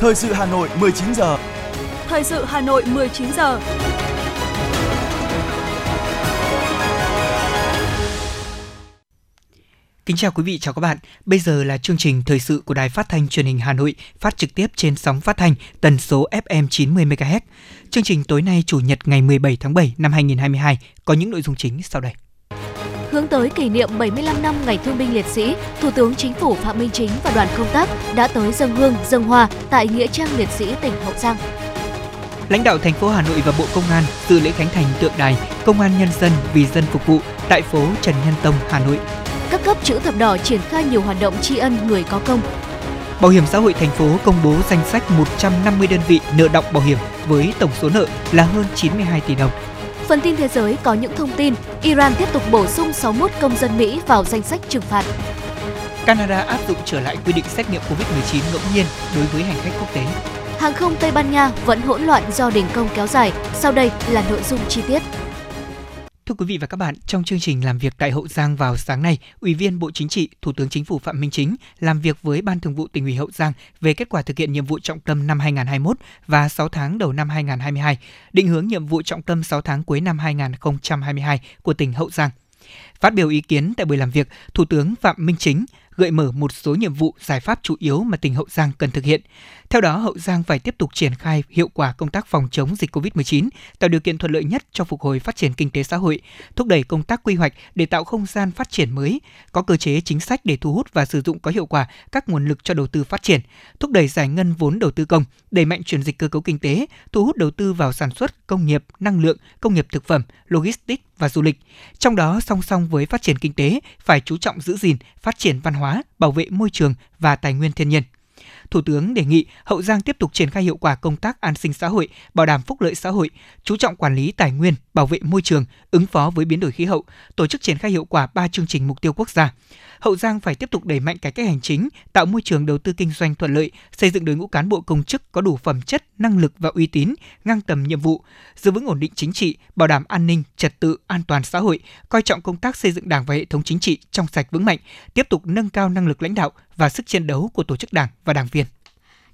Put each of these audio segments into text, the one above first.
Thời sự Hà Nội 19 giờ. Thời sự Hà Nội 19 giờ. Kính chào quý vị, chào các bạn. Bây giờ là chương trình thời sự của Đài Phát thanh Truyền hình Hà Nội, phát trực tiếp trên sóng phát thanh tần số FM 90 MHz. Chương trình tối nay Chủ nhật ngày 17 tháng 7 năm 2022 có những nội dung chính sau đây. Hướng tới kỷ niệm 75 năm Ngày Thương binh Liệt sĩ, Thủ tướng Chính phủ Phạm Minh Chính và đoàn công tác đã tới dân hương, dân hoa tại Nghĩa trang Liệt sĩ tỉnh Hậu Giang. Lãnh đạo thành phố Hà Nội và Bộ Công an dự lễ khánh thành tượng đài Công an Nhân dân vì dân phục vụ tại phố Trần Nhân Tông, Hà Nội. Các cấp chữ thập đỏ triển khai nhiều hoạt động tri ân người có công. Bảo hiểm xã hội thành phố công bố danh sách 150 đơn vị nợ động bảo hiểm với tổng số nợ là hơn 92 tỷ đồng. Phần tin thế giới có những thông tin Iran tiếp tục bổ sung 61 công dân Mỹ vào danh sách trừng phạt. Canada áp dụng trở lại quy định xét nghiệm COVID-19 ngẫu nhiên đối với hành khách quốc tế. Hàng không Tây Ban Nha vẫn hỗn loạn do đình công kéo dài. Sau đây là nội dung chi tiết. Thưa quý vị và các bạn, trong chương trình làm việc tại Hậu Giang vào sáng nay, Ủy viên Bộ Chính trị, Thủ tướng Chính phủ Phạm Minh Chính làm việc với Ban Thường vụ tỉnh ủy Hậu Giang về kết quả thực hiện nhiệm vụ trọng tâm năm 2021 và 6 tháng đầu năm 2022, định hướng nhiệm vụ trọng tâm 6 tháng cuối năm 2022 của tỉnh Hậu Giang. Phát biểu ý kiến tại buổi làm việc, Thủ tướng Phạm Minh Chính gợi mở một số nhiệm vụ giải pháp chủ yếu mà tỉnh Hậu Giang cần thực hiện. Theo đó, Hậu Giang phải tiếp tục triển khai hiệu quả công tác phòng chống dịch COVID-19, tạo điều kiện thuận lợi nhất cho phục hồi phát triển kinh tế xã hội, thúc đẩy công tác quy hoạch để tạo không gian phát triển mới, có cơ chế chính sách để thu hút và sử dụng có hiệu quả các nguồn lực cho đầu tư phát triển, thúc đẩy giải ngân vốn đầu tư công, đẩy mạnh chuyển dịch cơ cấu kinh tế, thu hút đầu tư vào sản xuất, công nghiệp, năng lượng, công nghiệp thực phẩm, logistics và du lịch. Trong đó, song song với phát triển kinh tế, phải chú trọng giữ gìn, phát triển văn hóa, bảo vệ môi trường và tài nguyên thiên nhiên. Thủ tướng đề nghị Hậu Giang tiếp tục triển khai hiệu quả công tác an sinh xã hội, bảo đảm phúc lợi xã hội, chú trọng quản lý tài nguyên, bảo vệ môi trường, ứng phó với biến đổi khí hậu, tổ chức triển khai hiệu quả ba chương trình mục tiêu quốc gia. Hậu Giang phải tiếp tục đẩy mạnh cải cách hành chính, tạo môi trường đầu tư kinh doanh thuận lợi, xây dựng đội ngũ cán bộ công chức có đủ phẩm chất, năng lực và uy tín, ngang tầm nhiệm vụ, giữ vững ổn định chính trị, bảo đảm an ninh, trật tự, an toàn xã hội, coi trọng công tác xây dựng Đảng và hệ thống chính trị trong sạch vững mạnh, tiếp tục nâng cao năng lực lãnh đạo và sức chiến đấu của tổ chức Đảng và đảng viên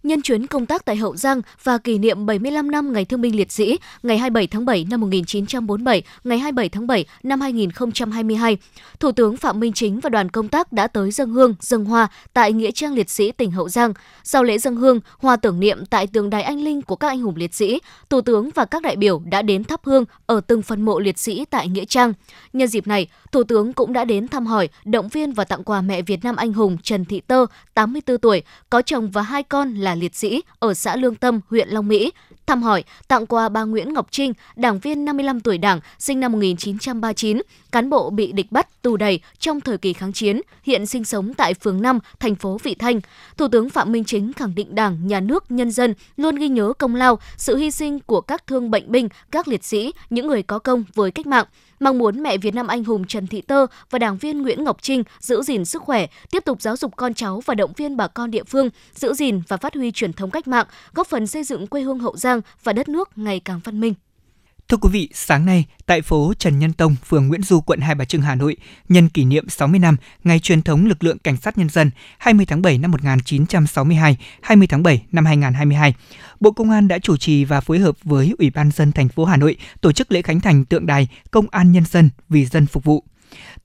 nhân chuyến công tác tại Hậu Giang và kỷ niệm 75 năm Ngày Thương binh Liệt sĩ, ngày 27 tháng 7 năm 1947, ngày 27 tháng 7 năm 2022, Thủ tướng Phạm Minh Chính và đoàn công tác đã tới dân hương, dân hoa tại Nghĩa trang Liệt sĩ tỉnh Hậu Giang. Sau lễ dân hương, hoa tưởng niệm tại tượng đài anh linh của các anh hùng liệt sĩ, Thủ tướng và các đại biểu đã đến thắp hương ở từng phần mộ liệt sĩ tại Nghĩa trang. Nhân dịp này, Thủ tướng cũng đã đến thăm hỏi, động viên và tặng quà mẹ Việt Nam anh hùng Trần Thị Tơ, 84 tuổi, có chồng và hai con là liệt sĩ ở xã Lương Tâm, huyện Long Mỹ, thăm hỏi, tặng quà bà Nguyễn Ngọc Trinh, đảng viên 55 tuổi Đảng, sinh năm 1939, cán bộ bị địch bắt tù đầy trong thời kỳ kháng chiến, hiện sinh sống tại phường 5, thành phố Vị Thanh. Thủ tướng Phạm Minh Chính khẳng định Đảng, Nhà nước, nhân dân luôn ghi nhớ công lao, sự hy sinh của các thương bệnh binh, các liệt sĩ, những người có công với cách mạng, mong muốn mẹ Việt Nam anh hùng Trần Thị Tơ và đảng viên Nguyễn Ngọc Trinh giữ gìn sức khỏe, tiếp tục giáo dục con cháu và động viên bà con địa phương giữ gìn và phát huy truyền thống cách mạng, góp phần xây dựng quê hương Hậu Giang và đất nước ngày càng văn minh. Thưa quý vị, sáng nay tại phố Trần Nhân Tông, phường Nguyễn Du, quận Hai Bà Trưng, Hà Nội, nhân kỷ niệm 60 năm ngày truyền thống lực lượng cảnh sát nhân dân 20 tháng 7 năm 1962, 20 tháng 7 năm 2022, Bộ Công an đã chủ trì và phối hợp với Ủy ban dân thành phố Hà Nội tổ chức lễ khánh thành tượng đài Công an nhân dân vì dân phục vụ.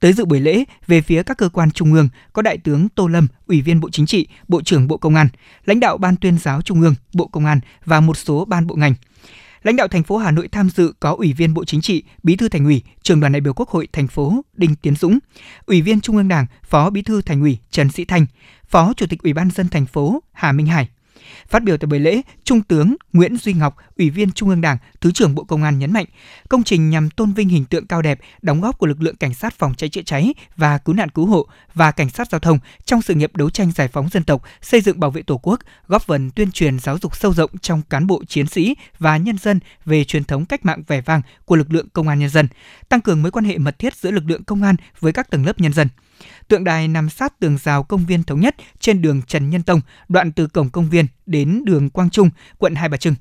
Tới dự buổi lễ, về phía các cơ quan trung ương có Đại tướng Tô Lâm, Ủy viên Bộ Chính trị, Bộ trưởng Bộ Công an, lãnh đạo Ban tuyên giáo Trung ương, Bộ Công an và một số ban bộ ngành. Lãnh đạo thành phố Hà Nội tham dự có Ủy viên Bộ Chính trị, Bí thư Thành ủy, Trường đoàn đại biểu Quốc hội thành phố Đinh Tiến Dũng, Ủy viên Trung ương Đảng, Phó Bí thư Thành ủy Trần Sĩ Thanh, Phó Chủ tịch Ủy ban dân thành phố Hà Minh Hải. Phát biểu tại buổi lễ, Trung tướng Nguyễn Duy Ngọc, Ủy viên Trung ương Đảng, Thứ trưởng Bộ Công an nhấn mạnh, công trình nhằm tôn vinh hình tượng cao đẹp, đóng góp của lực lượng cảnh sát phòng cháy chữa cháy và cứu nạn cứu hộ và cảnh sát giao thông trong sự nghiệp đấu tranh giải phóng dân tộc, xây dựng bảo vệ Tổ quốc, góp phần tuyên truyền giáo dục sâu rộng trong cán bộ chiến sĩ và nhân dân về truyền thống cách mạng vẻ vang của lực lượng công an nhân dân, tăng cường mối quan hệ mật thiết giữa lực lượng công an với các tầng lớp nhân dân. Tượng đài nằm sát tường rào công viên Thống Nhất trên đường Trần Nhân Tông, đoạn từ cổng công viên đến đường Quang Trung, quận Hai Bà Trưng.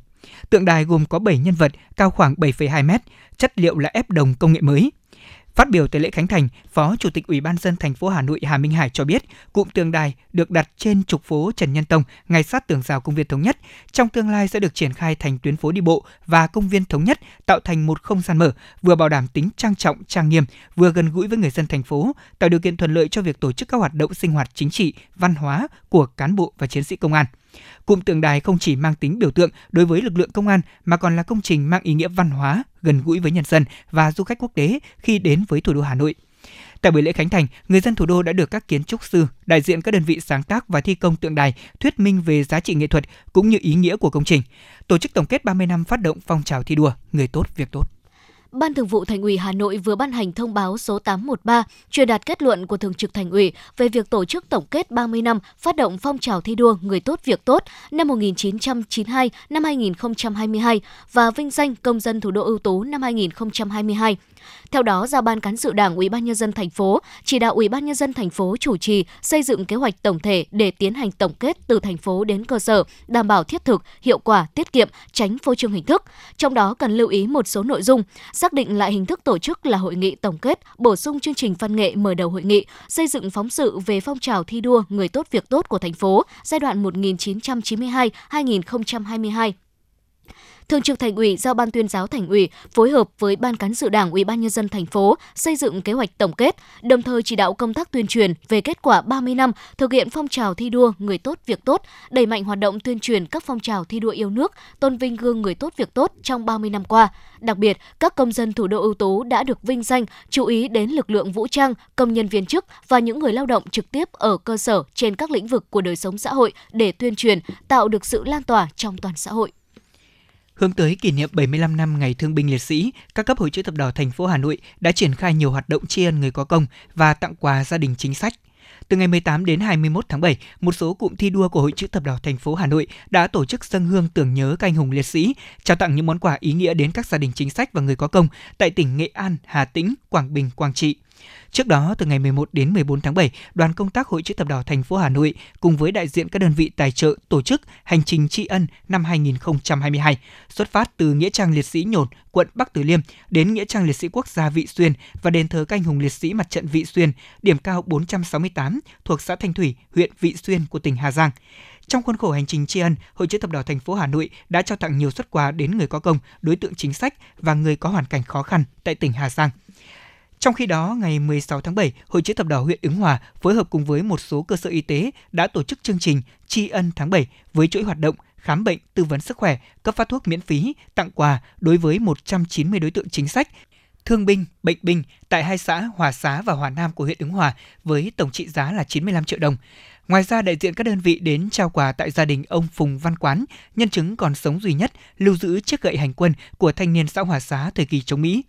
Tượng đài gồm có 7 nhân vật cao khoảng 7,2 mét, chất liệu là ép đồng công nghệ mới. Phát biểu tại lễ khánh thành, Phó Chủ tịch Ủy ban dân thành phố Hà Nội Hà Minh Hải cho biết, cụm tường đài được đặt trên trục phố Trần Nhân Tông, ngay sát tường rào công viên Thống Nhất, trong tương lai sẽ được triển khai thành tuyến phố đi bộ và công viên Thống Nhất, tạo thành một không gian mở, vừa bảo đảm tính trang trọng, trang nghiêm, vừa gần gũi với người dân thành phố, tạo điều kiện thuận lợi cho việc tổ chức các hoạt động sinh hoạt chính trị, văn hóa của cán bộ và chiến sĩ công an. Cụm tượng đài không chỉ mang tính biểu tượng đối với lực lượng công an mà còn là công trình mang ý nghĩa văn hóa, gần gũi với nhân dân và du khách quốc tế khi đến với thủ đô Hà Nội. Tại buổi lễ khánh thành, người dân thủ đô đã được các kiến trúc sư, đại diện các đơn vị sáng tác và thi công tượng đài thuyết minh về giá trị nghệ thuật cũng như ý nghĩa của công trình. Tổ chức tổng kết 30 năm phát động phong trào thi đua, người tốt việc tốt. Ban Thường vụ Thành ủy Hà Nội vừa ban hành thông báo số 813 truyền đạt kết luận của Thường trực Thành ủy về việc tổ chức tổng kết 30 năm phát động phong trào thi đua người tốt việc tốt năm 1992 năm 2022 và vinh danh công dân thủ đô ưu tú năm 2022. Theo đó, giao ban cán sự Đảng Ủy ban nhân dân thành phố chỉ đạo Ủy ban nhân dân thành phố chủ trì xây dựng kế hoạch tổng thể để tiến hành tổng kết từ thành phố đến cơ sở, đảm bảo thiết thực, hiệu quả, tiết kiệm, tránh phô trương hình thức. Trong đó cần lưu ý một số nội dung, xác định lại hình thức tổ chức là hội nghị tổng kết, bổ sung chương trình văn nghệ mở đầu hội nghị, xây dựng phóng sự về phong trào thi đua người tốt việc tốt của thành phố giai đoạn 1992-2022 Thường trực Thành ủy giao Ban tuyên giáo Thành ủy phối hợp với Ban cán sự Đảng Ủy ban nhân dân thành phố xây dựng kế hoạch tổng kết, đồng thời chỉ đạo công tác tuyên truyền về kết quả 30 năm thực hiện phong trào thi đua người tốt việc tốt, đẩy mạnh hoạt động tuyên truyền các phong trào thi đua yêu nước, tôn vinh gương người tốt việc tốt trong 30 năm qua. Đặc biệt, các công dân thủ đô ưu tú đã được vinh danh, chú ý đến lực lượng vũ trang, công nhân viên chức và những người lao động trực tiếp ở cơ sở trên các lĩnh vực của đời sống xã hội để tuyên truyền, tạo được sự lan tỏa trong toàn xã hội. Hướng tới kỷ niệm 75 năm Ngày Thương binh Liệt sĩ, các cấp hội chữ thập đỏ thành phố Hà Nội đã triển khai nhiều hoạt động tri ân người có công và tặng quà gia đình chính sách. Từ ngày 18 đến 21 tháng 7, một số cụm thi đua của Hội chữ thập đỏ thành phố Hà Nội đã tổ chức dân hương tưởng nhớ các anh hùng liệt sĩ, trao tặng những món quà ý nghĩa đến các gia đình chính sách và người có công tại tỉnh Nghệ An, Hà Tĩnh, Quảng Bình, Quảng Trị. Trước đó, từ ngày 11 đến 14 tháng 7, đoàn công tác Hội chữ thập đỏ thành phố Hà Nội cùng với đại diện các đơn vị tài trợ tổ chức hành trình tri ân năm 2022, xuất phát từ nghĩa trang liệt sĩ Nhổn, quận Bắc Từ Liêm đến nghĩa trang liệt sĩ quốc gia Vị Xuyên và đền thờ canh hùng liệt sĩ mặt trận Vị Xuyên, điểm cao 468 thuộc xã Thanh Thủy, huyện Vị Xuyên của tỉnh Hà Giang. Trong khuôn khổ hành trình tri ân, Hội chữ thập đỏ thành phố Hà Nội đã trao tặng nhiều xuất quà đến người có công, đối tượng chính sách và người có hoàn cảnh khó khăn tại tỉnh Hà Giang. Trong khi đó, ngày 16 tháng 7, Hội chữ thập đỏ huyện Ứng Hòa phối hợp cùng với một số cơ sở y tế đã tổ chức chương trình tri ân tháng 7 với chuỗi hoạt động khám bệnh, tư vấn sức khỏe, cấp phát thuốc miễn phí, tặng quà đối với 190 đối tượng chính sách, thương binh, bệnh binh tại hai xã Hòa Xá và Hòa Nam của huyện Ứng Hòa với tổng trị giá là 95 triệu đồng. Ngoài ra, đại diện các đơn vị đến trao quà tại gia đình ông Phùng Văn Quán, nhân chứng còn sống duy nhất, lưu giữ chiếc gậy hành quân của thanh niên xã Hòa Xá thời kỳ chống Mỹ.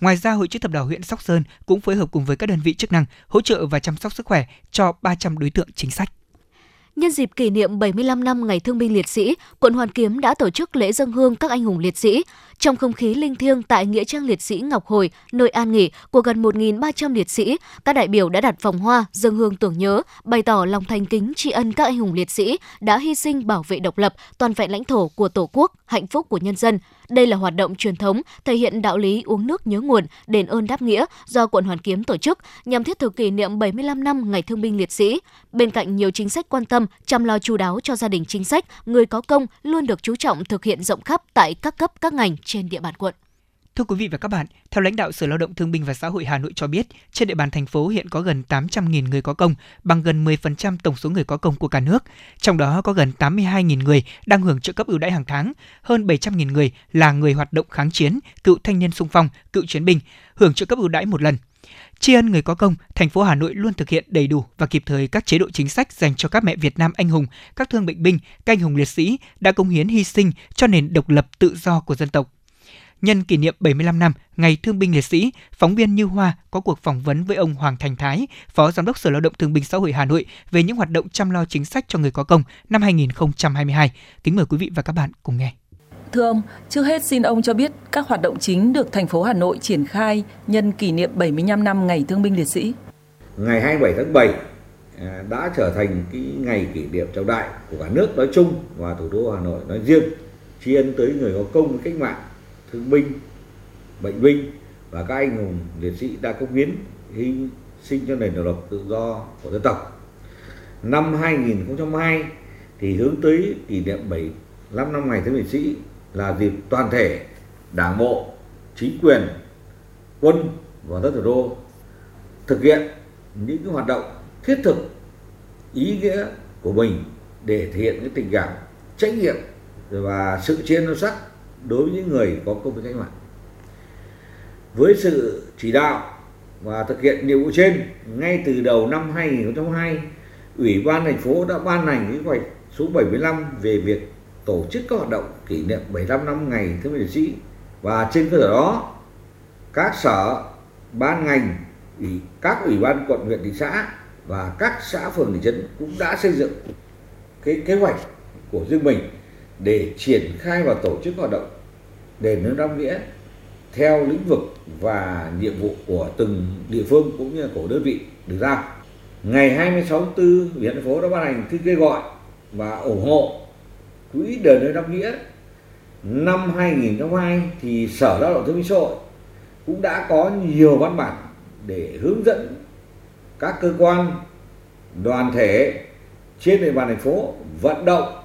Ngoài ra, Hội chữ thập đỏ huyện Sóc Sơn cũng phối hợp cùng với các đơn vị chức năng hỗ trợ và chăm sóc sức khỏe cho 300 đối tượng chính sách. Nhân dịp kỷ niệm 75 năm Ngày Thương binh Liệt sĩ, quận Hoàn Kiếm đã tổ chức lễ dân hương các anh hùng liệt sĩ. Trong không khí linh thiêng tại Nghĩa trang Liệt sĩ Ngọc Hồi, nơi an nghỉ của gần 1.300 liệt sĩ, các đại biểu đã đặt vòng hoa, dân hương tưởng nhớ, bày tỏ lòng thành kính tri ân các anh hùng liệt sĩ đã hy sinh bảo vệ độc lập, toàn vẹn lãnh thổ của Tổ quốc, hạnh phúc của nhân dân. Đây là hoạt động truyền thống thể hiện đạo lý uống nước nhớ nguồn, đền ơn đáp nghĩa do quận Hoàn Kiếm tổ chức nhằm thiết thực kỷ niệm 75 năm Ngày Thương binh Liệt sĩ. Bên cạnh nhiều chính sách quan tâm, chăm lo chu đáo cho gia đình chính sách, người có công luôn được chú trọng thực hiện rộng khắp tại các cấp các ngành trên địa bàn quận. Thưa quý vị và các bạn, theo lãnh đạo Sở Lao động Thương binh và Xã hội Hà Nội cho biết, trên địa bàn thành phố hiện có gần 800.000 người có công, bằng gần 10% tổng số người có công của cả nước. Trong đó có gần 82.000 người đang hưởng trợ cấp ưu đãi hàng tháng, hơn 700.000 người là người hoạt động kháng chiến, cựu thanh niên sung phong, cựu chiến binh, hưởng trợ cấp ưu đãi một lần. Tri ân người có công, thành phố Hà Nội luôn thực hiện đầy đủ và kịp thời các chế độ chính sách dành cho các mẹ Việt Nam anh hùng, các thương bệnh binh, các anh hùng liệt sĩ đã công hiến hy sinh cho nền độc lập tự do của dân tộc. Nhân kỷ niệm 75 năm Ngày Thương binh Liệt sĩ, phóng viên Như Hoa có cuộc phỏng vấn với ông Hoàng Thành Thái, Phó Giám đốc Sở Lao động Thương binh Xã hội Hà Nội về những hoạt động chăm lo chính sách cho người có công năm 2022. Kính mời quý vị và các bạn cùng nghe. Thưa ông, trước hết xin ông cho biết các hoạt động chính được thành phố Hà Nội triển khai nhân kỷ niệm 75 năm Ngày Thương binh Liệt sĩ. Ngày 27 tháng 7 à, đã trở thành cái ngày kỷ niệm trọng đại của cả nước nói chung và thủ đô Hà Nội nói riêng tri ân tới người có công với cách mạng thương binh bệnh binh và các anh hùng liệt sĩ đã cống hiến hy sinh cho nền độc lập tự do của dân tộc. Năm 2002 thì hướng tới kỷ niệm 75 năm ngày thương liệt sĩ là dịp toàn thể đảng bộ, chính quyền, quân và đất thủ đô thực hiện những cái hoạt động thiết thực ý nghĩa của mình để thể hiện cái tình cảm trách nhiệm và sự tri ân sắc đối với những người có công với cách mạng. Với sự chỉ đạo và thực hiện nhiệm vụ trên ngay từ đầu năm 2002 Ủy ban thành phố đã ban hành kế hoạch số 75 về việc tổ chức các hoạt động kỷ niệm 75 năm ngày thương binh liệt sĩ và trên cơ sở đó các sở ban ngành ủy các ủy ban quận huyện thị xã và các xã phường thị trấn cũng đã xây dựng cái kế hoạch của riêng mình để triển khai và tổ chức hoạt động đền ơn đáp nghĩa theo lĩnh vực và nhiệm vụ của từng địa phương cũng như là của đơn vị được giao. Ngày 26 tháng 4, huyện thành phố đã ban hành thư kêu gọi và ủng hộ quỹ đền ơn đáp nghĩa. Năm 2002 thì Sở Lao động Thương binh Xã hội cũng đã có nhiều văn bản để hướng dẫn các cơ quan, đoàn thể trên địa bàn thành phố vận động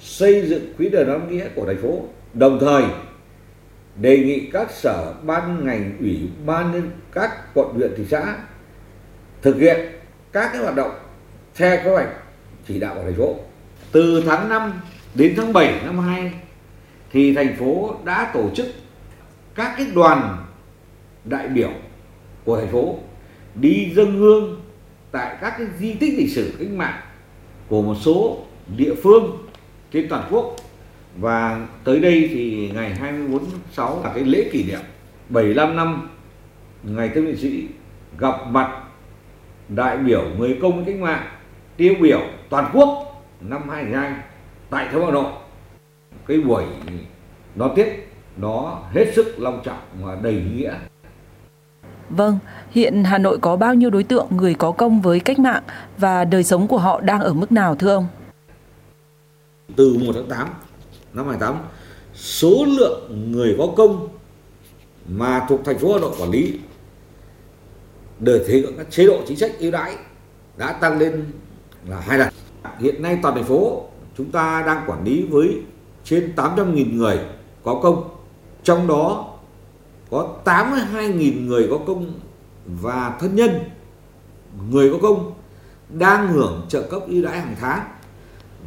xây dựng quỹ đền ơn nghĩa của thành phố. Đồng thời, đề nghị các sở ban ngành, ủy ban nhân các quận, huyện, thị xã thực hiện các cái hoạt động theo kế hoạch chỉ đạo của thành phố. Từ tháng 5 đến tháng 7 năm 2 thì thành phố đã tổ chức các cái đoàn đại biểu của thành phố đi dân hương tại các cái di tích lịch sử cách mạng của một số địa phương trên toàn quốc. Và tới đây thì ngày 24 tháng 6 là cái lễ kỷ niệm 75 năm ngày thương liệt sĩ gặp mặt đại biểu người công cách mạng tiêu biểu toàn quốc năm 2002 tại thành phố Hà Nội. Cái buổi đón tiếp nó hết sức long trọng và đầy ý nghĩa. Vâng, hiện Hà Nội có bao nhiêu đối tượng người có công với cách mạng và đời sống của họ đang ở mức nào thưa ông? Từ 1 tháng 8 năm 28, số lượng người có công mà thuộc thành phố Hà Nội quản lý để thể hiện các chế độ chính sách ưu đãi đã tăng lên là hai lần. Hiện nay toàn thành phố chúng ta đang quản lý với trên 800.000 người có công. Trong đó có 82.000 người có công và thân nhân người có công đang hưởng trợ cấp ưu đãi hàng tháng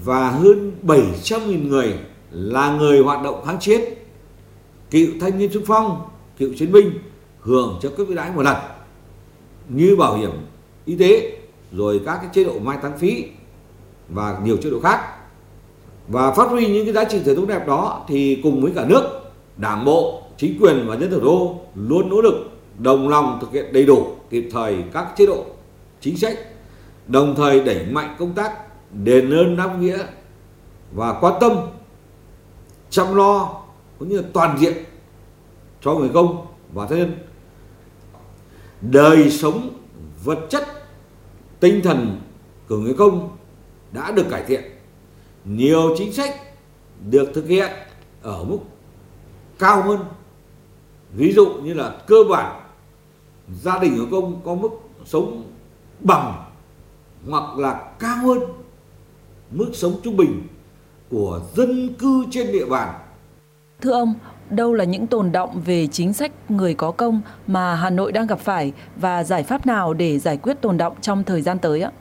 và hơn 700.000 người là người hoạt động kháng chiến, cựu thanh niên xung phong, cựu chiến binh hưởng trợ cấp ưu đãi một lần như bảo hiểm y tế rồi các cái chế độ mai táng phí và nhiều chế độ khác và phát huy những cái giá trị truyền thống đẹp đó thì cùng với cả nước, đảng bộ, chính quyền và nhân thủ đô luôn nỗ lực, đồng lòng thực hiện đầy đủ, kịp thời các chế độ, chính sách, đồng thời đẩy mạnh công tác đền ơn đáp nghĩa và quan tâm, chăm lo cũng như toàn diện cho người công và thân nhân. Đời sống vật chất, tinh thần của người công đã được cải thiện nhiều chính sách được thực hiện ở mức cao hơn ví dụ như là cơ bản gia đình của công có mức sống bằng hoặc là cao hơn mức sống trung bình của dân cư trên địa bàn. Thưa ông, đâu là những tồn động về chính sách người có công mà Hà Nội đang gặp phải và giải pháp nào để giải quyết tồn động trong thời gian tới ạ?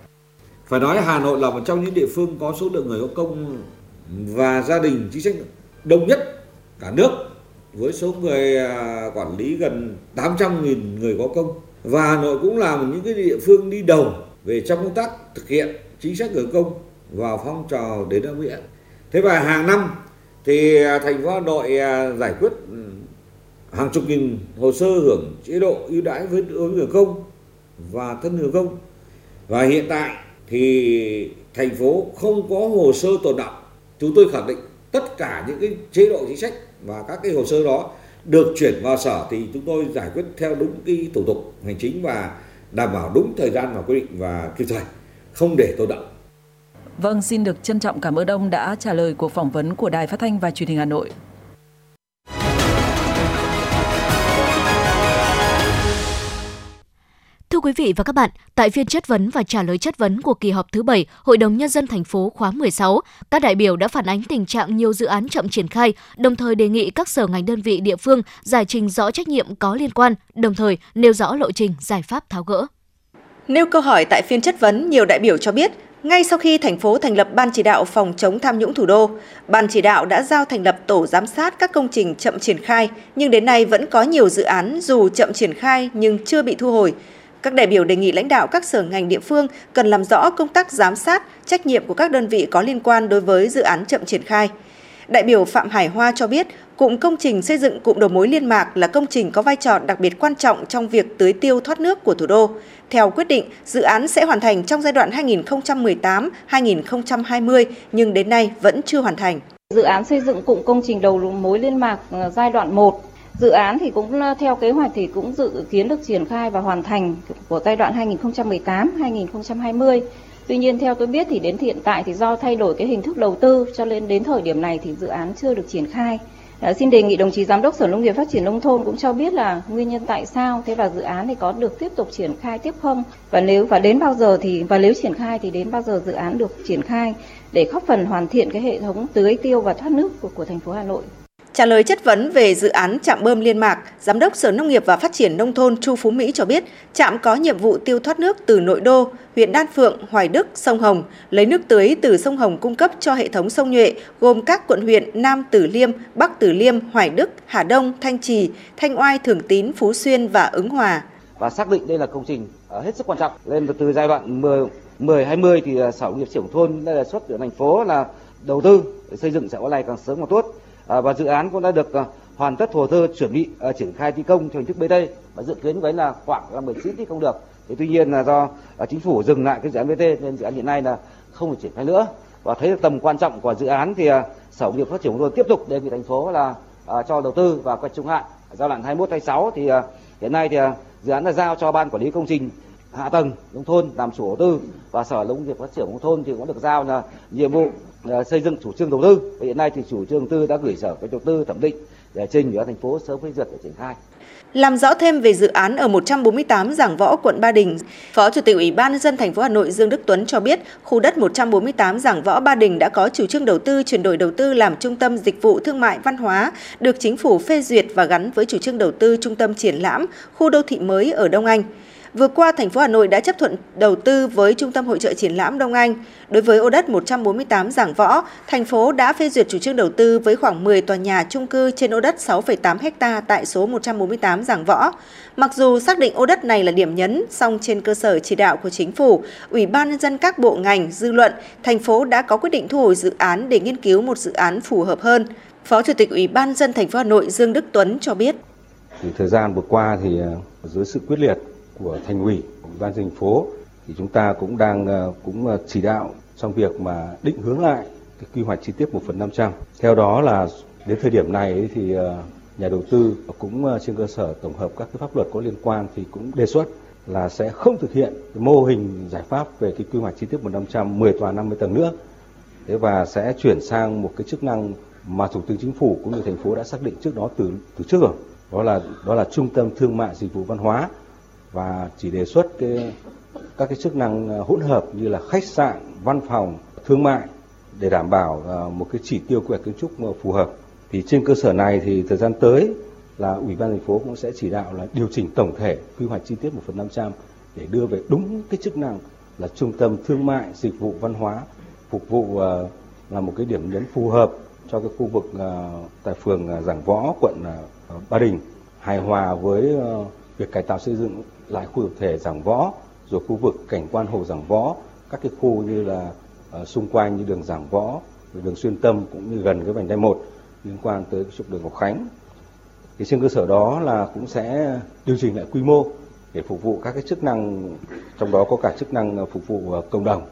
Phải nói Hà Nội là một trong những địa phương có số lượng người có công và gia đình chính sách đông nhất cả nước, với số người à, quản lý gần 800.000 người có công. Và Hà Nội cũng là một những cái địa phương đi đầu về trong công tác thực hiện chính sách người công và phong trào đến nghĩa thế và hàng năm thì à, thành phố Hà Nội à, giải quyết ừ, hàng chục nghìn hồ sơ hưởng chế độ ưu đãi với đối với người công và thân người công. Và hiện tại thì thành phố không có hồ sơ tồn động chúng tôi khẳng định tất cả những cái chế độ chính sách và các cái hồ sơ đó được chuyển vào sở thì chúng tôi giải quyết theo đúng cái thủ tục hành chính và đảm bảo đúng thời gian và quy định và kịp thời không để tồn động Vâng, xin được trân trọng cảm ơn ông đã trả lời cuộc phỏng vấn của Đài Phát thanh và Truyền hình Hà Nội. Thưa quý vị và các bạn, tại phiên chất vấn và trả lời chất vấn của kỳ họp thứ 7 Hội đồng Nhân dân thành phố khóa 16, các đại biểu đã phản ánh tình trạng nhiều dự án chậm triển khai, đồng thời đề nghị các sở ngành đơn vị địa phương giải trình rõ trách nhiệm có liên quan, đồng thời nêu rõ lộ trình giải pháp tháo gỡ. Nêu câu hỏi tại phiên chất vấn, nhiều đại biểu cho biết ngay sau khi thành phố thành lập Ban chỉ đạo phòng chống tham nhũng thủ đô, Ban chỉ đạo đã giao thành lập tổ giám sát các công trình chậm triển khai, nhưng đến nay vẫn có nhiều dự án dù chậm triển khai nhưng chưa bị thu hồi. Các đại biểu đề nghị lãnh đạo các sở ngành địa phương cần làm rõ công tác giám sát, trách nhiệm của các đơn vị có liên quan đối với dự án chậm triển khai. Đại biểu Phạm Hải Hoa cho biết, cụm công trình xây dựng cụm đầu mối liên mạc là công trình có vai trò đặc biệt quan trọng trong việc tưới tiêu thoát nước của thủ đô. Theo quyết định, dự án sẽ hoàn thành trong giai đoạn 2018-2020 nhưng đến nay vẫn chưa hoàn thành. Dự án xây dựng cụm công trình đầu mối liên mạc ờ, giai đoạn 1 Dự án thì cũng ờ, theo kế hoạch thì cũng dự kiến được triển khai và hoàn thành của giai đoạn 2018-2020. Tuy nhiên theo tôi biết thì đến hiện tại thì do thay đổi cái hình thức đầu tư cho nên đến thời điểm này thì dự án chưa được triển khai. À, xin đề nghị đồng chí giám đốc Sở Nông nghiệp Phát triển nông thôn cũng cho biết là nguyên nhân tại sao thế và dự án thì có được tiếp tục triển khai tiếp không và nếu và đến bao giờ thì và nếu triển khai thì đến bao giờ dự án được triển khai để góp phần hoàn thiện cái hệ thống tưới tiêu và thoát nước của, của thành phố Hà Nội. Trả lời chất vấn về dự án trạm bơm liên mạc, Giám đốc Sở Nông nghiệp và Phát triển Nông thôn Chu Phú Mỹ cho biết, trạm có nhiệm vụ tiêu thoát nước từ nội đô, huyện Đan Phượng, Hoài Đức, sông Hồng, lấy nước tưới từ sông Hồng cung cấp cho hệ thống sông Nhuệ, gồm các quận huyện Nam Tử Liêm, Bắc Tử Liêm, Hoài Đức, Hà Đông, Thanh Trì, Thanh Oai, Thường Tín, Phú Xuyên và Ứng Hòa. Và xác định đây là công trình ờ, hết sức quan trọng. Lên từ giai đoạn 10, 10 20 thì ờ, Sở Nông nghiệp Trưởng thôn đề xuất của thành phố là đầu tư xây dựng sẽ có này càng sớm càng tốt À, và dự án cũng đã được à, hoàn tất hồ sơ chuẩn bị à, triển khai thi công theo hình thức BT và dự kiến với là khoảng là 19 thi công được. Thì tuy nhiên là do chính phủ dừng lại cái dự án BT nên dự án hiện nay là không được triển khai nữa. Và thấy được tầm quan trọng của dự án thì Sở Nông nghiệp Phát triển nông tôi tiếp tục đề nghị thành phố là cho đầu tư và quay trung hạn giai đoạn 21 26 thì hiện nay thì dự án là giao cho ban quản lý công trình hạ tầng nông thôn làm chủ đầu tư và sở nông nghiệp phát triển nông thôn thì cũng được giao là nhiệm vụ ờ, xây dựng chủ trương đầu tư và hiện nay thì chủ trương đầu tư đã gửi sở đầu tư thẩm định để trình ủy thành phố sớm phê duyệt để triển khai làm rõ thêm về dự án ở 148 Giảng Võ, quận Ba Đình, Phó Chủ tịch Ủy ban nhân dân thành phố Hà Nội Dương Đức Tuấn cho biết, khu đất 148 Giảng Võ Ba Đình đã có chủ trương đầu tư chuyển đổi đầu tư làm trung tâm dịch vụ thương mại văn hóa, được chính phủ phê duyệt và gắn với chủ trương đầu tư trung tâm triển lãm, khu đô thị mới ở Đông Anh. Vừa qua, thành phố Hà Nội đã chấp thuận đầu tư với Trung tâm Hội trợ Triển lãm Đông Anh. Đối với ô đất 148 Giảng Võ, thành phố đã phê duyệt chủ trương đầu tư với khoảng 10 tòa nhà chung cư trên ô đất 6,8 ha tại số 148 Giảng Võ. Mặc dù xác định ô đất này là điểm nhấn, song trên cơ sở chỉ đạo của chính phủ, Ủy ban nhân dân các bộ ngành, dư luận, thành phố đã có quyết định thu hồi dự án để nghiên cứu một dự án phù hợp hơn. Phó Chủ tịch Ủy ban dân thành phố Hà Nội Dương Đức Tuấn cho biết. Thì thời gian vừa qua thì ờ, dưới sự quyết liệt của thành ủy, ủy ban thành phố thì chúng ta cũng đang ờ, cũng ờ, chỉ đạo trong việc mà định hướng lại cái quy hoạch chi tiết 1 phần 500. Theo đó là đến thời điểm này thì ờ, nhà đầu tư cũng trên cơ sở tổng hợp các cái pháp luật có liên quan thì cũng đề xuất là sẽ không thực hiện cái mô hình giải pháp về cái quy hoạch chi tiết 1 500 10 tòa 50 tầng nữa. Thế và sẽ chuyển sang một cái chức năng mà Thủ tướng Chính phủ cũng như thành phố đã xác định trước đó từ từ trước rồi. Đó là đó là trung tâm thương mại dịch vụ văn hóa và chỉ đề xuất cái, các cái chức năng ờ, hỗn hợp như là khách sạn, văn phòng, thương mại để đảm bảo ờ, một cái chỉ tiêu quy hoạch kiến trúc phù hợp. Thì trên cơ sở này thì thời gian tới là Ủy ban thành phố cũng sẽ chỉ đạo là điều chỉnh tổng thể quy hoạch chi tiết 1 phần 500 để đưa về đúng cái chức năng là trung tâm thương mại, dịch vụ văn hóa phục vụ ờ, là một cái điểm nhấn phù hợp cho cái khu vực tại phường Giảng Võ, quận Ba Đình hài hòa với việc cải tạo xây dựng lại khu tập thể Giảng Võ, rồi khu vực cảnh quan hồ Giảng Võ, các cái khu như là uh, xung quanh như đường Giảng Võ, đường Xuyên Tâm cũng như gần cái vành đai 1 liên quan tới trục đường Ngọc Khánh. Thì trên cơ sở đó là cũng sẽ điều chỉnh lại quy mô để phục vụ các cái chức năng trong đó có cả chức năng ờ, phục vụ ờ, cộng đồng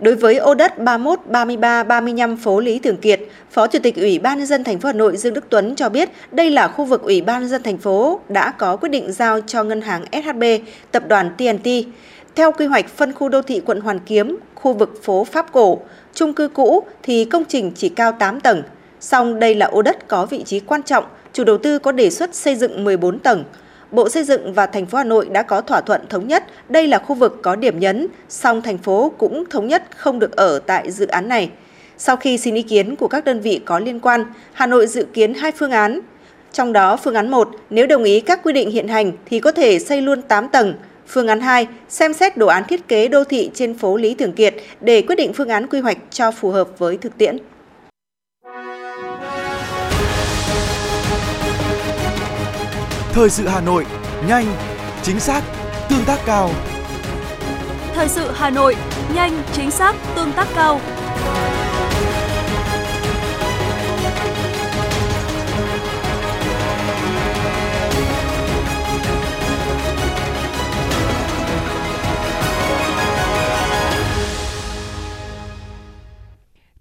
Đối với ô đất 31, 33, 35 phố Lý Thường Kiệt, Phó Chủ tịch Ủy ban nhân dân thành phố Hà Nội Dương Đức Tuấn cho biết đây là khu vực Ủy ban nhân dân thành phố đã có quyết định giao cho ngân hàng SHB, tập đoàn TNT. Theo quy hoạch phân khu đô thị quận Hoàn Kiếm, khu vực phố Pháp Cổ, chung cư cũ thì công trình chỉ cao 8 tầng. Song đây là ô đất có vị trí quan trọng, chủ đầu tư có đề xuất xây dựng 14 tầng. Bộ Xây dựng và thành phố Hà Nội đã có thỏa thuận thống nhất đây là khu vực có điểm nhấn, song thành phố cũng thống nhất không được ở tại dự án này. Sau khi xin ý kiến của các đơn vị có liên quan, Hà Nội dự kiến hai phương án. Trong đó, phương án 1, nếu đồng ý các quy định hiện hành thì có thể xây luôn 8 tầng. Phương án 2, xem xét đồ án thiết kế đô thị trên phố Lý Thường Kiệt để quyết định phương án quy hoạch cho phù hợp với thực tiễn. Thời sự Hà Nội, nhanh, chính xác, tương tác cao. Thời sự Hà Nội, nhanh, chính xác, tương tác cao.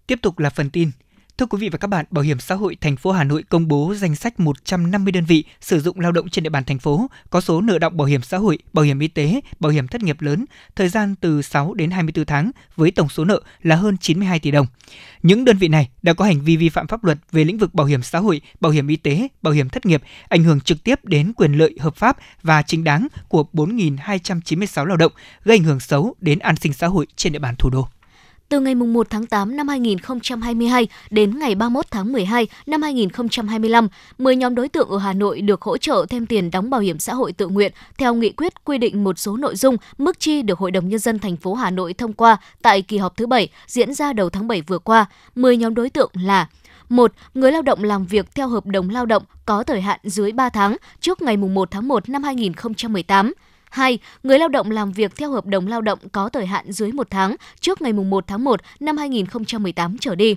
Tiếp tục là phần tin. Thưa quý vị và các bạn, Bảo hiểm xã hội thành phố Hà Nội công bố danh sách 150 đơn vị sử dụng lao động trên địa bàn thành phố có số nợ động bảo hiểm xã hội, bảo hiểm y tế, bảo hiểm thất nghiệp lớn, thời gian từ 6 đến 24 tháng với tổng số nợ là hơn 92 tỷ đồng. Những đơn vị này đã có hành vi vi phạm pháp luật về lĩnh vực bảo hiểm xã hội, bảo hiểm y tế, bảo hiểm thất nghiệp, ảnh hưởng trực tiếp đến quyền lợi hợp pháp và chính đáng của 4.296 lao động, gây ảnh hưởng xấu đến an sinh xã hội trên địa bàn thủ đô. Từ ngày 1 tháng 8 năm 2022 đến ngày 31 tháng 12 năm 2025, 10 nhóm đối tượng ở Hà Nội được hỗ trợ thêm tiền đóng bảo hiểm xã hội tự nguyện theo nghị quyết quy định một số nội dung mức chi được Hội đồng nhân dân thành phố Hà Nội thông qua tại kỳ họp thứ 7 diễn ra đầu tháng 7 vừa qua. 10 nhóm đối tượng là 1. Người lao động làm việc theo hợp đồng lao động có thời hạn dưới 3 tháng trước ngày 1 tháng 1 năm 2018. 2. Người lao động làm việc theo hợp đồng lao động có thời hạn dưới 1 tháng trước ngày 1 tháng 1 năm 2018 trở đi.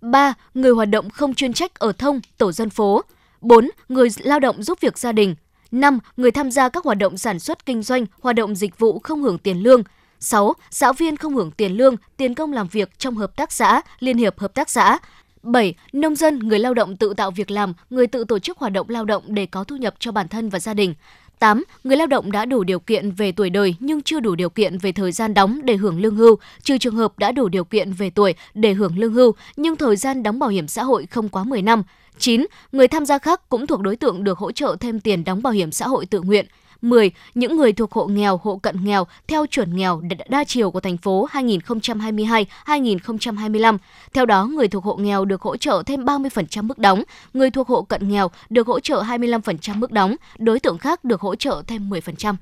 3. Người hoạt động không chuyên trách ở thông, tổ dân phố. 4. Người lao động giúp việc gia đình. 5. Người tham gia các hoạt động sản xuất kinh doanh, hoạt động dịch vụ không hưởng tiền lương. 6. Giáo viên không hưởng tiền lương, tiền công làm việc trong hợp tác xã, liên hiệp hợp tác xã. 7. Nông dân, người lao động tự tạo việc làm, người tự tổ chức hoạt động lao động để có thu nhập cho bản thân và gia đình. 8. Người lao động đã đủ điều kiện về tuổi đời nhưng chưa đủ điều kiện về thời gian đóng để hưởng lương hưu, trừ trường hợp đã đủ điều kiện về tuổi để hưởng lương hưu nhưng thời gian đóng bảo hiểm xã hội không quá 10 năm. 9. Người tham gia khác cũng thuộc đối tượng được hỗ trợ thêm tiền đóng bảo hiểm xã hội tự nguyện. 10. Những người thuộc hộ nghèo, hộ cận nghèo theo chuẩn nghèo đa chiều của thành phố 2022-2025. Theo đó, người thuộc hộ nghèo được hỗ trợ thêm 30% mức đóng, người thuộc hộ cận nghèo được hỗ trợ 25% mức đóng, đối tượng khác được hỗ trợ thêm 10%.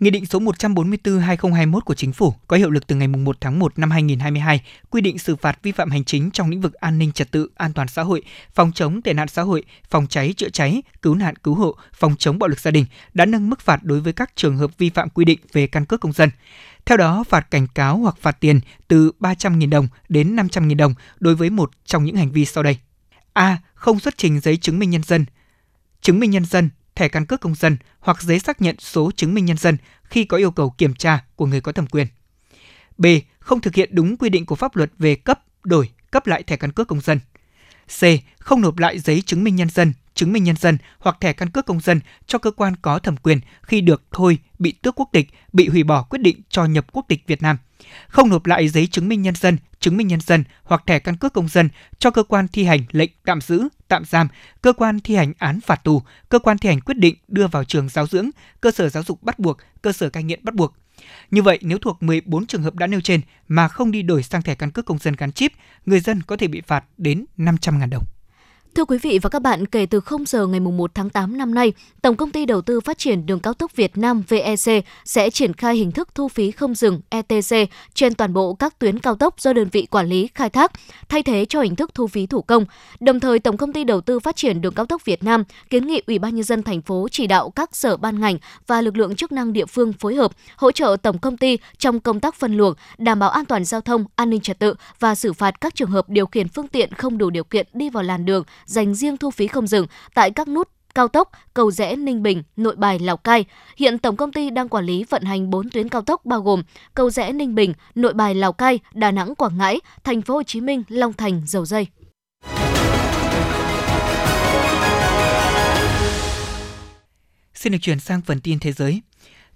Nghị định số 144/2021 của Chính phủ có hiệu lực từ ngày 1 tháng 1 năm 2022, quy định xử phạt vi phạm hành chính trong lĩnh vực an ninh trật tự, an toàn xã hội, phòng chống tệ nạn xã hội, phòng cháy chữa cháy, cứu nạn cứu hộ, phòng chống bạo lực gia đình đã nâng mức phạt đối với các trường hợp vi phạm quy định về căn cước công dân. Theo đó, phạt cảnh cáo hoặc phạt tiền từ 300.000 đồng đến 500.000 đồng đối với một trong những hành vi sau đây. A. Không xuất trình giấy chứng minh nhân dân, chứng minh nhân dân, thẻ căn cước công dân hoặc giấy xác nhận số chứng minh nhân dân khi có yêu cầu kiểm tra của người có thẩm quyền. B. Không thực hiện đúng quy định của pháp luật về cấp, đổi, cấp lại thẻ căn cước công dân. C. Không nộp lại giấy chứng minh nhân dân, chứng minh nhân dân hoặc thẻ căn cước công dân cho cơ quan có thẩm quyền khi được thôi, bị tước quốc tịch, bị hủy bỏ quyết định cho nhập quốc tịch Việt Nam. Không nộp lại giấy chứng minh nhân dân, chứng minh nhân dân hoặc thẻ căn cước công dân cho cơ quan thi hành lệnh tạm giữ, tạm giam, cơ quan thi hành án phạt tù, cơ quan thi hành quyết định đưa vào trường giáo dưỡng, cơ sở giáo dục bắt buộc, cơ sở cai nghiện bắt buộc. Như vậy, nếu thuộc 14 trường hợp đã nêu trên mà không đi đổi sang thẻ căn cước công dân gắn chip, người dân có thể bị phạt đến 500.000 đồng. Thưa quý vị và các bạn, kể từ 0 giờ ngày 1 tháng 8 năm nay, Tổng công ty Đầu tư Phát triển Đường cao tốc Việt Nam VEC sẽ triển khai hình thức thu phí không dừng ETC trên toàn bộ các tuyến cao tốc do đơn vị quản lý khai thác, thay thế cho hình thức thu phí thủ công. Đồng thời, Tổng công ty Đầu tư Phát triển Đường cao tốc Việt Nam kiến nghị Ủy ban nhân dân thành phố chỉ đạo các sở ban ngành và lực lượng chức năng địa phương phối hợp hỗ trợ tổng công ty trong công tác phân luồng, đảm bảo an toàn giao thông, an ninh trật tự và xử phạt các trường hợp điều khiển phương tiện không đủ điều kiện đi vào làn đường dành riêng thu phí không dừng tại các nút cao tốc Cầu Rẽ Ninh Bình, Nội Bài Lào Cai. Hiện tổng công ty đang quản lý vận hành 4 tuyến cao tốc bao gồm Cầu Rẽ Ninh Bình, Nội Bài Lào Cai, Đà Nẵng Quảng Ngãi, Thành phố Hồ Chí Minh, Long Thành, Dầu Dây. Xin được chuyển sang phần tin thế giới.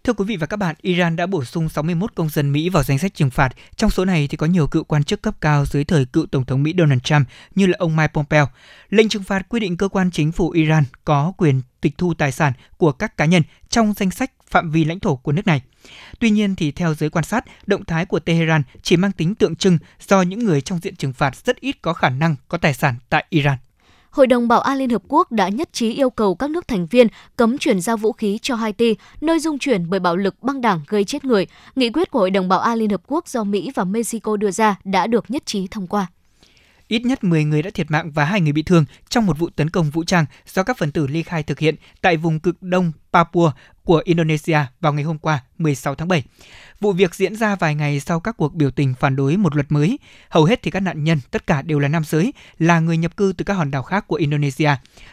Thưa quý vị và các bạn, Iran đã bổ sung 61 công dân Mỹ vào danh sách trừng phạt. Trong số này thì có nhiều cựu quan chức cấp cao dưới thời cựu Tổng thống Mỹ Donald Trump như là ông Mike Pompeo. Lệnh trừng phạt quy định cơ quan chính phủ Iran có quyền tịch thu tài sản của các cá nhân trong danh sách phạm vi lãnh thổ của nước này. Tuy nhiên thì theo giới quan sát, động thái của Tehran chỉ mang tính tượng trưng do những người trong diện trừng phạt rất ít có khả năng có tài sản tại Iran. Hội đồng Bảo an Liên Hợp Quốc đã nhất trí yêu cầu các nước thành viên cấm chuyển giao vũ khí cho Haiti, nơi dung chuyển bởi bạo lực băng đảng gây chết người. Nghị quyết của Hội đồng Bảo an Liên Hợp Quốc do Mỹ và Mexico đưa ra đã được nhất trí thông qua. Ít nhất 10 người đã thiệt mạng và 2 người bị thương trong một vụ tấn công vũ trang do các phần tử ly khai thực hiện tại vùng cực đông Papua của Indonesia vào ngày hôm qua 16 tháng 7. Vụ việc diễn ra vài ngày sau các cuộc biểu tình phản đối một luật mới. Hầu hết thì các nạn nhân, tất cả đều là nam giới, là người nhập cư từ các hòn đảo khác của Indonesia.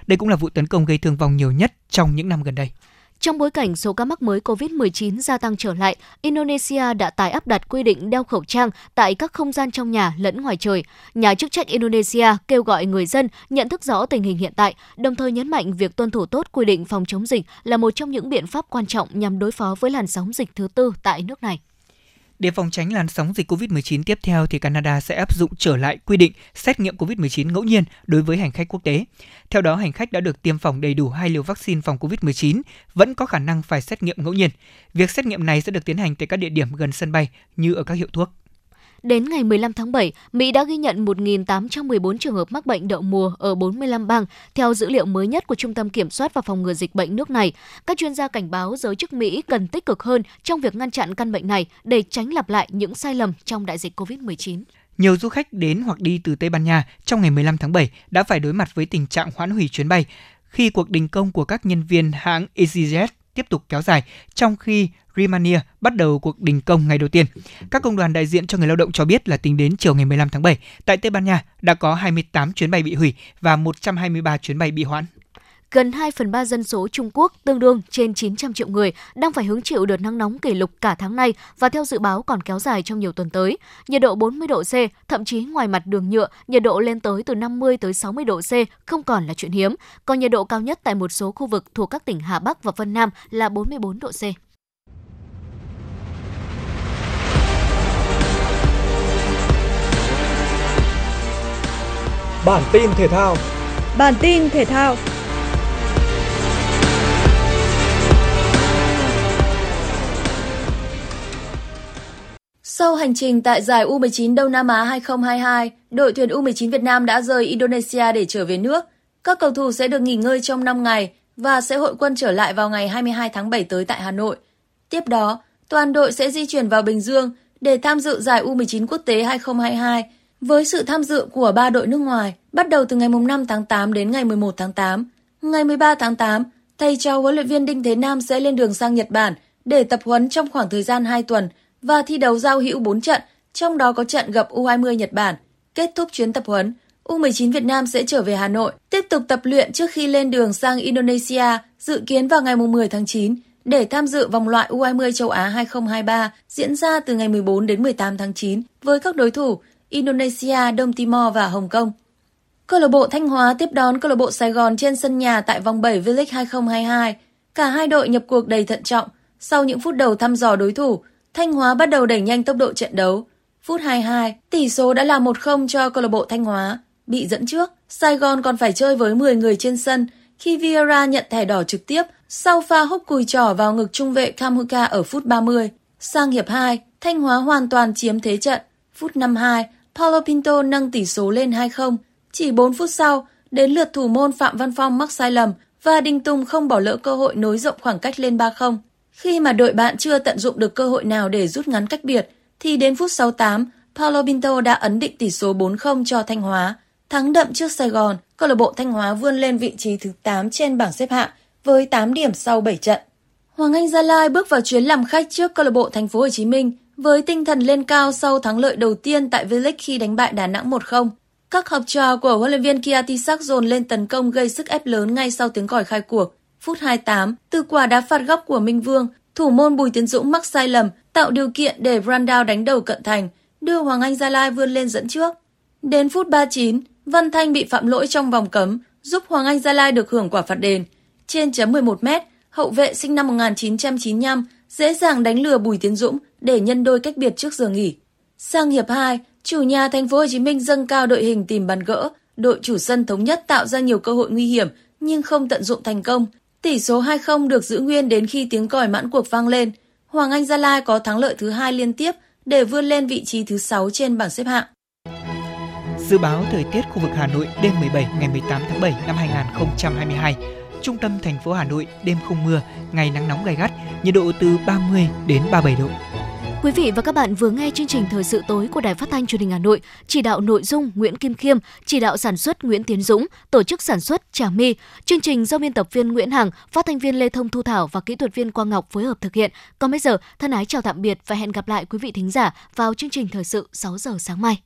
Đây cũng là vụ tấn công gây thương vong nhiều nhất trong những năm gần đây. Trong bối cảnh số ca mắc mới COVID-19 gia tăng trở lại, Indonesia đã tái áp đặt quy định đeo khẩu trang tại các không gian trong nhà lẫn ngoài trời. Nhà chức trách Indonesia kêu gọi người dân nhận thức rõ tình hình hiện tại, đồng thời nhấn mạnh việc tuân thủ tốt quy định phòng chống dịch là một trong những biện pháp quan trọng nhằm đối phó với làn sóng dịch thứ tư tại nước này. Để phòng tránh làn sóng dịch COVID-19 tiếp theo thì Canada sẽ áp dụng trở lại quy định xét nghiệm COVID-19 ngẫu nhiên đối với hành khách quốc tế. Theo đó, hành khách đã được tiêm phòng đầy đủ hai liều vaccine phòng COVID-19 vẫn có khả năng phải xét nghiệm ngẫu nhiên. Việc xét nghiệm này sẽ được tiến hành tại các địa điểm gần sân bay như ở các hiệu thuốc. Đến ngày 15 tháng 7, Mỹ đã ghi nhận 1.814 trường hợp mắc bệnh đậu mùa ở 45 bang, theo dữ liệu mới nhất của Trung tâm Kiểm soát và Phòng ngừa Dịch bệnh nước này. Các chuyên gia cảnh báo giới chức Mỹ cần tích cực hơn trong việc ngăn chặn căn bệnh này để tránh lặp lại những sai lầm trong đại dịch COVID-19. Nhiều du khách đến hoặc đi từ Tây Ban Nha trong ngày 15 tháng 7 đã phải đối mặt với tình trạng hoãn hủy chuyến bay khi cuộc đình công của các nhân viên hãng EasyJet tiếp tục kéo dài, trong khi Romania bắt đầu cuộc đình công ngày đầu tiên. Các công đoàn đại diện cho người lao động cho biết là tính đến chiều ngày 15 tháng 7, tại Tây Ban Nha đã có 28 chuyến bay bị hủy và 123 chuyến bay bị hoãn gần 2 phần 3 dân số Trung Quốc, tương đương trên 900 triệu người, đang phải hứng chịu đợt nắng nóng kỷ lục cả tháng nay và theo dự báo còn kéo dài trong nhiều tuần tới. Nhiệt độ 40 độ C, thậm chí ngoài mặt đường nhựa, nhiệt độ lên tới từ 50 tới 60 độ C không còn là chuyện hiếm. Còn nhiệt độ cao nhất tại một số khu vực thuộc các tỉnh Hà Bắc và Vân Nam là 44 độ C. Bản tin thể thao Bản tin thể thao Sau hành trình tại giải U19 Đông Nam Á 2022, đội tuyển U19 Việt Nam đã rời Indonesia để trở về nước. Các cầu thủ sẽ được nghỉ ngơi trong 5 ngày và sẽ hội quân trở lại vào ngày 22 tháng 7 tới tại Hà Nội. Tiếp đó, toàn đội sẽ di chuyển vào Bình Dương để tham dự giải U19 quốc tế 2022 với sự tham dự của ba đội nước ngoài bắt đầu từ ngày 5 tháng 8 đến ngày 11 tháng 8. Ngày 13 tháng 8, thầy trò huấn luyện viên Đinh Thế Nam sẽ lên đường sang Nhật Bản để tập huấn trong khoảng thời gian 2 tuần và thi đấu giao hữu 4 trận, trong đó có trận gặp U20 Nhật Bản. Kết thúc chuyến tập huấn, U19 Việt Nam sẽ trở về Hà Nội, tiếp tục tập luyện trước khi lên đường sang Indonesia, dự kiến vào ngày 10 tháng 9 để tham dự vòng loại U20 châu Á 2023 diễn ra từ ngày 14 đến 18 tháng 9 với các đối thủ Indonesia, Đông Timor và Hồng Kông. Câu lạc bộ Thanh Hóa tiếp đón câu lạc bộ Sài Gòn trên sân nhà tại vòng 7 V-League 2022. Cả hai đội nhập cuộc đầy thận trọng. Sau những phút đầu thăm dò đối thủ, Thanh Hóa bắt đầu đẩy nhanh tốc độ trận đấu. Phút 22, tỷ số đã là 1-0 cho câu lạc bộ Thanh Hóa. Bị dẫn trước, Sài Gòn còn phải chơi với 10 người trên sân khi Vieira nhận thẻ đỏ trực tiếp sau pha húc cùi trỏ vào ngực trung vệ Kamuka ở phút 30. Sang hiệp 2, Thanh Hóa hoàn toàn chiếm thế trận. Phút 52, Paulo Pinto nâng tỷ số lên 2-0. Chỉ 4 phút sau, đến lượt thủ môn Phạm Văn Phong mắc sai lầm và Đinh Tùng không bỏ lỡ cơ hội nối rộng khoảng cách lên 3-0. Khi mà đội bạn chưa tận dụng được cơ hội nào để rút ngắn cách biệt, thì đến phút 68, Paulo Pinto đã ấn định tỷ số 4-0 cho Thanh Hóa. Thắng đậm trước Sài Gòn, câu lạc bộ Thanh Hóa vươn lên vị trí thứ 8 trên bảng xếp hạng với 8 điểm sau 7 trận. Hoàng Anh Gia Lai bước vào chuyến làm khách trước câu lạc bộ Thành phố Hồ Chí Minh với tinh thần lên cao sau thắng lợi đầu tiên tại V-League khi đánh bại Đà Nẵng 1-0. Các học trò của huấn luyện viên Kia Tisak dồn lên tấn công gây sức ép lớn ngay sau tiếng còi khai cuộc. Phút 28, từ quả đá phạt góc của Minh Vương, thủ môn Bùi Tiến Dũng mắc sai lầm, tạo điều kiện để Brandao đánh đầu cận thành, đưa Hoàng Anh Gia Lai vươn lên dẫn trước. Đến phút 39, Văn Thanh bị phạm lỗi trong vòng cấm, giúp Hoàng Anh Gia Lai được hưởng quả phạt đền. Trên chấm 11 mét hậu vệ sinh năm 1995 dễ dàng đánh lừa Bùi Tiến Dũng để nhân đôi cách biệt trước giờ nghỉ. Sang hiệp 2, chủ nhà Thành phố Hồ Chí Minh dâng cao đội hình tìm bàn gỡ, đội chủ sân thống nhất tạo ra nhiều cơ hội nguy hiểm nhưng không tận dụng thành công. Tỷ số 2-0 được giữ nguyên đến khi tiếng còi mãn cuộc vang lên. Hoàng Anh Gia Lai có thắng lợi thứ hai liên tiếp để vươn lên vị trí thứ 6 trên bảng xếp hạng. Dự báo thời tiết khu vực Hà Nội đêm 17 ngày 18 tháng 7 năm 2022. Trung tâm thành phố Hà Nội đêm không mưa, ngày nắng nóng gay gắt, nhiệt độ từ 30 đến 37 độ. Quý vị và các bạn vừa nghe chương trình thời sự tối của Đài Phát thanh Truyền hình Hà Nội, chỉ đạo nội dung Nguyễn Kim Khiêm, chỉ đạo sản xuất Nguyễn Tiến Dũng, tổ chức sản xuất Trà My. Chương trình do biên tập viên Nguyễn Hằng, phát thanh viên Lê Thông Thu Thảo và kỹ thuật viên Quang Ngọc phối hợp thực hiện. Còn bây giờ, thân ái chào tạm biệt và hẹn gặp lại quý vị thính giả vào chương trình thời sự 6 giờ sáng mai.